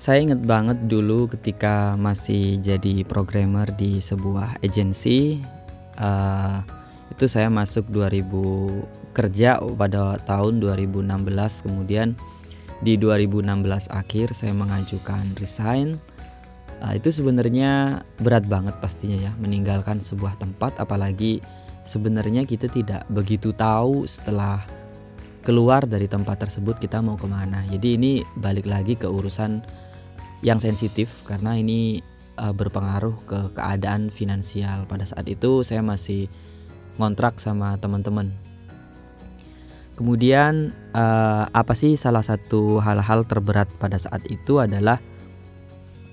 Saya ingat banget dulu ketika masih jadi programmer di sebuah agensi uh, itu saya masuk 2000 kerja pada tahun 2016 kemudian di 2016 akhir saya mengajukan resign. Uh, itu sebenarnya berat banget pastinya ya meninggalkan sebuah tempat. Apalagi sebenarnya kita tidak begitu tahu setelah keluar dari tempat tersebut kita mau ke mana. Jadi ini balik lagi ke urusan yang sensitif karena ini uh, berpengaruh ke keadaan finansial. Pada saat itu saya masih ngontrak sama teman-teman. Kemudian uh, apa sih salah satu hal-hal terberat pada saat itu adalah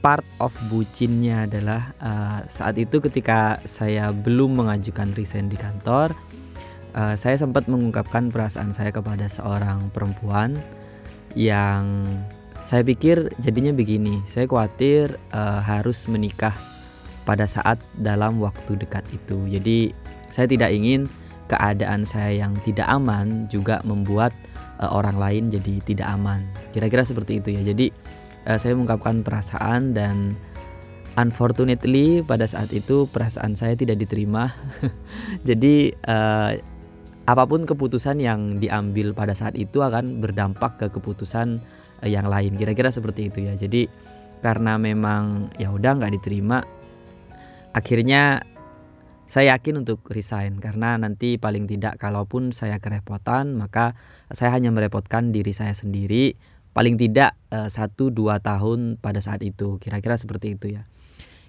part of bucinnya adalah uh, saat itu ketika saya belum mengajukan resign di kantor, uh, saya sempat mengungkapkan perasaan saya kepada seorang perempuan yang saya pikir jadinya begini, saya khawatir uh, harus menikah pada saat dalam waktu dekat itu. Jadi saya tidak ingin keadaan saya yang tidak aman juga membuat uh, orang lain jadi tidak aman. Kira-kira seperti itu ya. Jadi uh, saya mengungkapkan perasaan dan unfortunately pada saat itu perasaan saya tidak diterima. jadi uh, apa pun keputusan yang diambil pada saat itu akan berdampak ke keputusan Eh, yang lain. Kira-kira seperti itu ya. Jadi karena memang ya udah nggak diterima akhirnya saya yakin untuk resign. Karena nanti paling tidak kalaupun saya kerepotan maka saya hanya merepotkan diri saya sendiri. Paling tidak eh, satu dua tahun pada saat itu. Kira-kira seperti itu ya.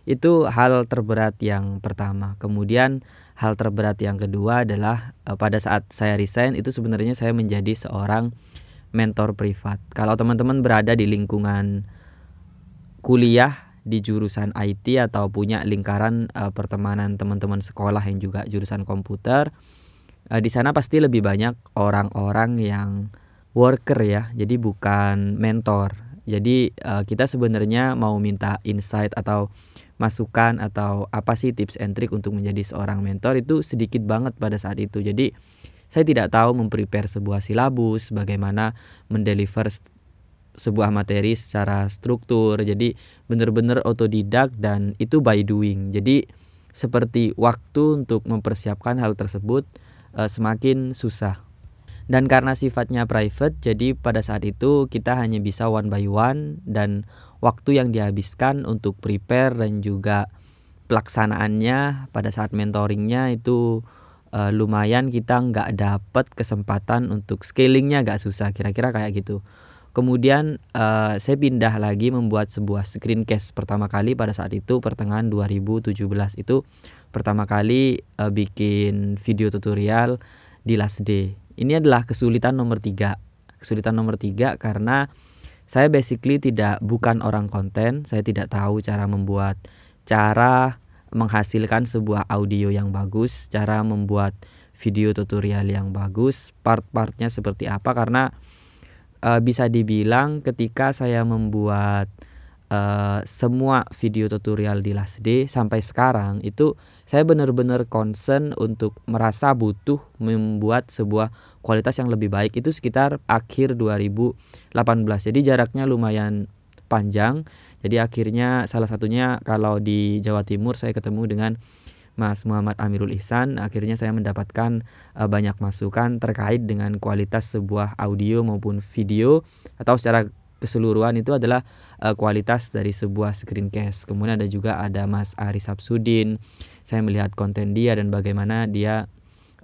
Itu hal terberat yang pertama. Kemudian hal terberat yang kedua adalah eh, pada saat saya resign itu sebenarnya saya menjadi seorang mentor privat. Kalau teman-teman berada di lingkungan kuliah di jurusan IT atau punya lingkaran uh, pertemanan teman-teman sekolah yang juga jurusan komputer, uh, di sana pasti lebih banyak orang-orang yang worker ya. Jadi bukan mentor. Jadi uh, kita sebenarnya mau minta insight atau masukan atau apa sih tips and trick untuk menjadi seorang mentor itu sedikit banget pada saat itu. Jadi saya tidak tahu memprepare sebuah silabus, bagaimana mendeliver sebuah materi secara struktur. Jadi benar-benar otodidak dan itu by doing. Jadi seperti waktu untuk mempersiapkan hal tersebut uh, semakin susah. Dan karena sifatnya private, jadi pada saat itu kita hanya bisa one by one dan waktu yang dihabiskan untuk prepare dan juga pelaksanaannya pada saat mentoringnya itu uh, lumayan kita nggak dapat kesempatan untuk scalingnya agak susah kira-kira kayak gitu. Kemudian uh, saya pindah lagi membuat sebuah screencast pertama kali pada saat itu pertengahan 2017 itu pertama kali uh, bikin video tutorial di last day. Ini adalah kesulitan nomor tiga. Kesulitan nomor tiga karena saya basically tidak bukan orang konten. Saya tidak tahu cara membuat cara menghasilkan sebuah audio yang bagus, cara membuat video tutorial yang bagus, part-partnya seperti apa. Karena uh, bisa dibilang ketika saya membuat uh, semua video tutorial di Last Day sampai sekarang itu saya benar-benar concern untuk merasa butuh membuat sebuah kualitas yang lebih baik. Itu sekitar akhir 2018. Jadi jaraknya lumayan panjang jadi akhirnya salah satunya kalau di Jawa Timur saya ketemu dengan Mas Muhammad Amirul Ihsan akhirnya saya mendapatkan uh, banyak masukan terkait dengan kualitas sebuah audio maupun video atau secara keseluruhan itu adalah uh, kualitas dari sebuah screencast. Kemudian ada juga ada Mas Ari Sabsudin. Saya melihat konten dia dan bagaimana dia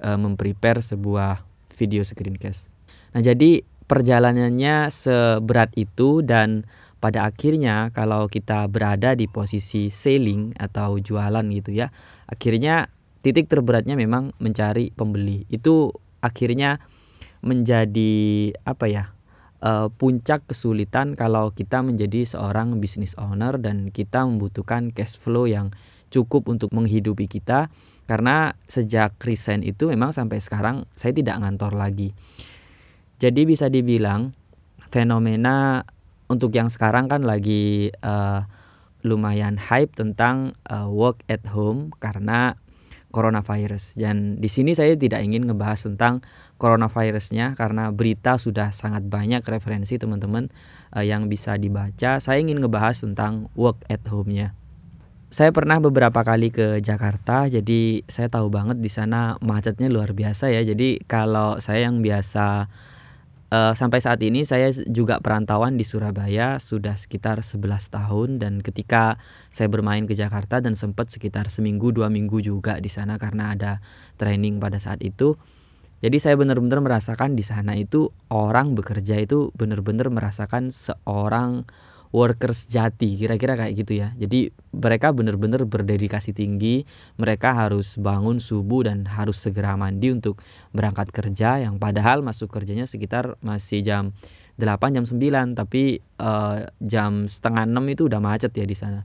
uh, memprepare sebuah video screencast. Nah, jadi perjalanannya seberat itu dan pada akhirnya kalau kita berada di posisi selling atau jualan gitu ya akhirnya titik terberatnya memang mencari pembeli. Itu akhirnya menjadi apa ya uh, puncak kesulitan kalau kita menjadi seorang business owner dan kita membutuhkan cash flow yang cukup untuk menghidupi kita. Karena sejak resign itu memang sampai sekarang saya tidak ngantor lagi. Jadi bisa dibilang fenomena untuk yang sekarang kan lagi uh, lumayan hype tentang uh, work at home karena coronavirus. Dan di sini saya tidak ingin ngebahas tentang coronavirusnya karena berita sudah sangat banyak referensi teman-teman uh, yang bisa dibaca. Saya ingin ngebahas tentang work at home-nya. Saya pernah beberapa kali ke Jakarta, jadi saya tahu banget di sana macetnya luar biasa ya. Jadi kalau saya yang biasa uh, sampai saat ini saya juga perantauan di Surabaya sudah sekitar 11 tahun dan ketika saya bermain ke Jakarta dan sempat sekitar seminggu dua minggu juga di sana karena ada training pada saat itu. Jadi saya benar-benar merasakan di sana itu orang bekerja itu benar-benar merasakan seorang workers jati kira-kira kayak gitu ya. Jadi mereka benar-benar berdedikasi tinggi mereka harus bangun subuh dan harus segera mandi untuk berangkat kerja yang padahal masuk kerjanya sekitar masih jam 8 jam 9 tapi uh, jam setengah 6 itu udah macet ya di sana.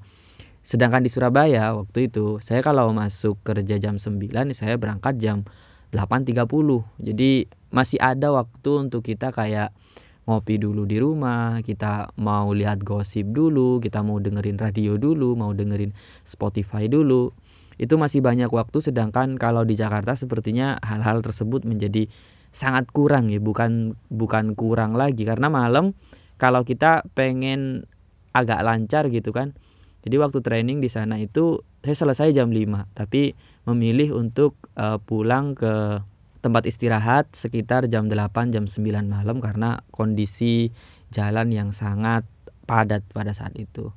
Sedangkan di Surabaya waktu itu saya kalau masuk kerja jam 9 saya berangkat jam 8.30 jadi masih ada waktu untuk kita kayak ngopi dulu di rumah, kita mau lihat gosip dulu, kita mau dengerin radio dulu, mau dengerin Spotify dulu. Itu masih banyak waktu sedangkan kalau di Jakarta sepertinya hal-hal tersebut menjadi sangat kurang ya, bukan bukan kurang lagi karena malam kalau kita pengen agak lancar gitu kan. Jadi waktu training di sana itu saya selesai jam 5, tapi memilih untuk uh, pulang ke tempat istirahat sekitar jam 8 jam 9 malam karena kondisi jalan yang sangat padat pada saat itu.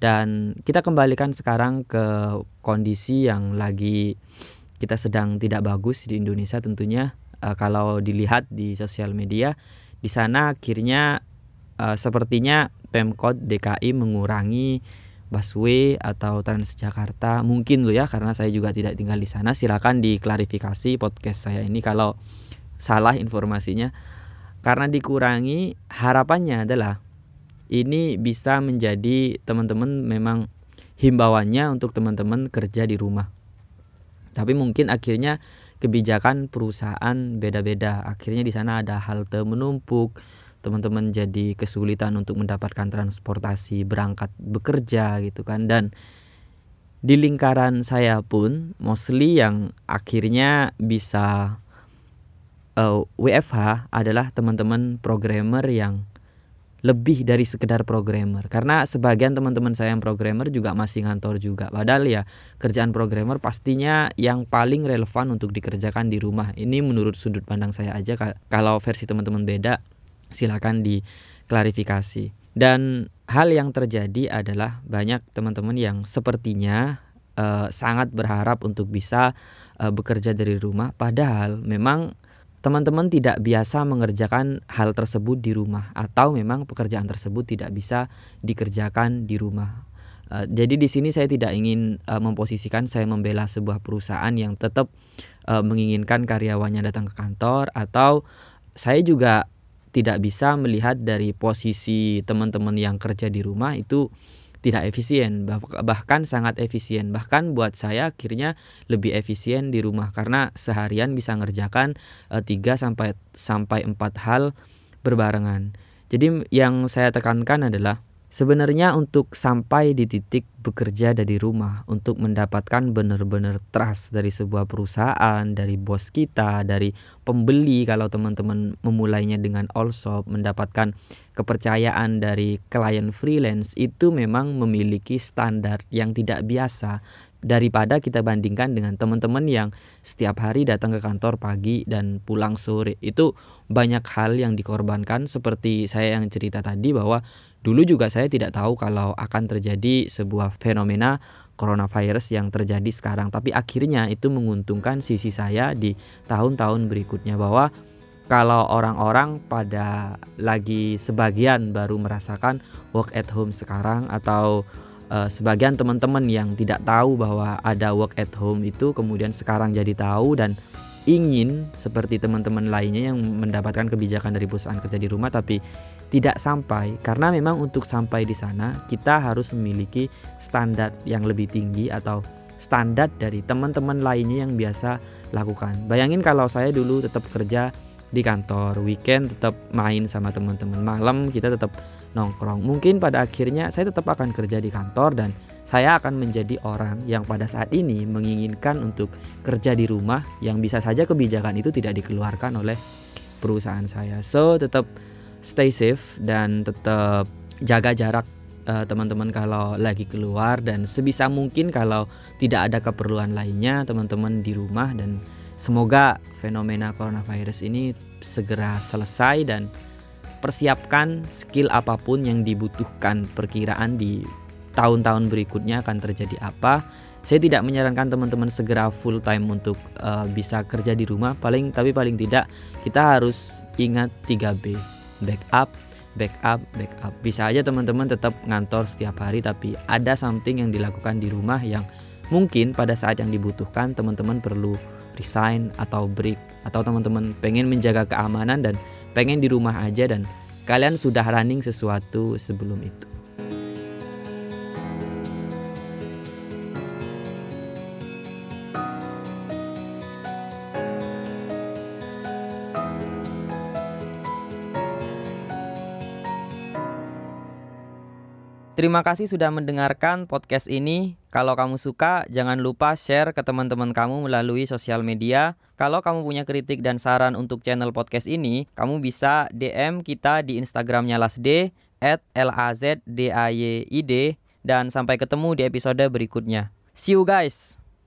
Dan kita kembalikan sekarang ke kondisi yang lagi kita sedang tidak bagus di Indonesia tentunya uh, kalau dilihat di sosial media di sana akhirnya uh, sepertinya Pemkot DKI mengurangi busway atau Transjakarta mungkin loh ya karena saya juga tidak tinggal di sana. Silakan diklarifikasi podcast saya ini kalau salah informasinya. Karena dikurangi harapannya adalah ini bisa menjadi teman-teman memang himbauannya untuk teman-teman kerja di rumah. Tapi mungkin akhirnya kebijakan perusahaan beda-beda. Akhirnya di sana ada halte menumpuk teman-teman jadi kesulitan untuk mendapatkan transportasi berangkat bekerja gitu kan. Dan di lingkaran saya pun mostly yang akhirnya bisa uh, eh, WFH adalah teman-teman programmer yang lebih dari sekedar programmer. Karena sebagian teman-teman saya yang programmer juga masih ngantor juga. Padahal ya kerjaan programmer pastinya yang paling relevan untuk dikerjakan di rumah. Ini menurut sudut pandang saya aja. Kalau versi teman-teman beda silakan diklarifikasi. Dan hal yang terjadi adalah banyak teman-teman yang sepertinya uh, sangat berharap untuk bisa uh, bekerja dari rumah padahal memang teman-teman tidak biasa mengerjakan hal tersebut di rumah atau memang pekerjaan tersebut tidak bisa dikerjakan di rumah. Uh, jadi di sini saya tidak ingin uh, memposisikan saya membela sebuah perusahaan yang tetap uh, menginginkan karyawannya datang ke kantor atau saya juga tidak bisa melihat dari posisi teman-teman yang kerja di rumah itu tidak efisien bahkan sangat efisien bahkan buat saya akhirnya lebih efisien di rumah karena seharian bisa ngerjakan e, 3 sampai sampai 4 hal berbarengan. Jadi yang saya tekankan adalah Sebenarnya untuk sampai di titik bekerja dari rumah untuk mendapatkan benar-benar trust dari sebuah perusahaan, dari bos kita, dari pembeli kalau teman-teman memulainya dengan all shop, mendapatkan kepercayaan dari klien freelance itu memang memiliki standar yang tidak biasa daripada kita bandingkan dengan teman-teman yang setiap hari datang ke kantor pagi dan pulang sore. Itu banyak hal yang dikorbankan seperti saya yang cerita tadi bahwa Dulu juga saya tidak tahu kalau akan terjadi sebuah fenomena coronavirus yang terjadi sekarang, tapi akhirnya itu menguntungkan sisi saya di tahun-tahun berikutnya bahwa kalau orang-orang pada lagi sebagian baru merasakan work at home sekarang atau uh, sebagian teman-teman yang tidak tahu bahwa ada work at home itu kemudian sekarang jadi tahu dan ingin seperti teman-teman lainnya yang mendapatkan kebijakan dari perusahaan kerja di rumah tapi tidak sampai karena memang untuk sampai di sana kita harus memiliki standar yang lebih tinggi atau standar dari teman-teman lainnya yang biasa lakukan. Bayangin kalau saya dulu tetap kerja di kantor weekend tetap main sama teman-teman malam kita tetap nongkrong. Mungkin pada akhirnya saya tetap akan kerja di kantor dan saya akan menjadi orang yang pada saat ini menginginkan untuk kerja di rumah yang bisa saja kebijakan itu tidak dikeluarkan oleh perusahaan saya. So tetap stay safe dan tetap jaga jarak uh, teman-teman kalau lagi keluar dan sebisa mungkin kalau tidak ada keperluan lainnya teman-teman di rumah dan Semoga fenomena coronavirus ini segera selesai dan persiapkan skill apa pun yang dibutuhkan perkiraan di tahun-tahun berikutnya akan terjadi apa. Saya tidak menyarankan teman-teman segera full time untuk uh, bisa kerja di rumah. Paling tapi paling tidak kita harus ingat 3B. Backup, backup, backup. Bisa aja teman-teman tetap ngantor setiap hari tapi ada something yang dilakukan di rumah yang mungkin pada saat yang dibutuhkan teman-teman perlu resign atau break atau teman-teman pengen menjaga keamanan dan pengen di rumah aja dan kalian sudah running sesuatu sebelum itu. Terima kasih sudah mendengarkan podcast ini. Kalau kamu suka, jangan lupa share ke teman-teman kamu melalui sosial media. Kalau kamu punya kritik dan saran untuk channel podcast ini, kamu bisa DM kita di Instagramnya Lasd at L-A-Z-D-A-Y-I-D dan sampai ketemu di episode berikutnya. See you guys!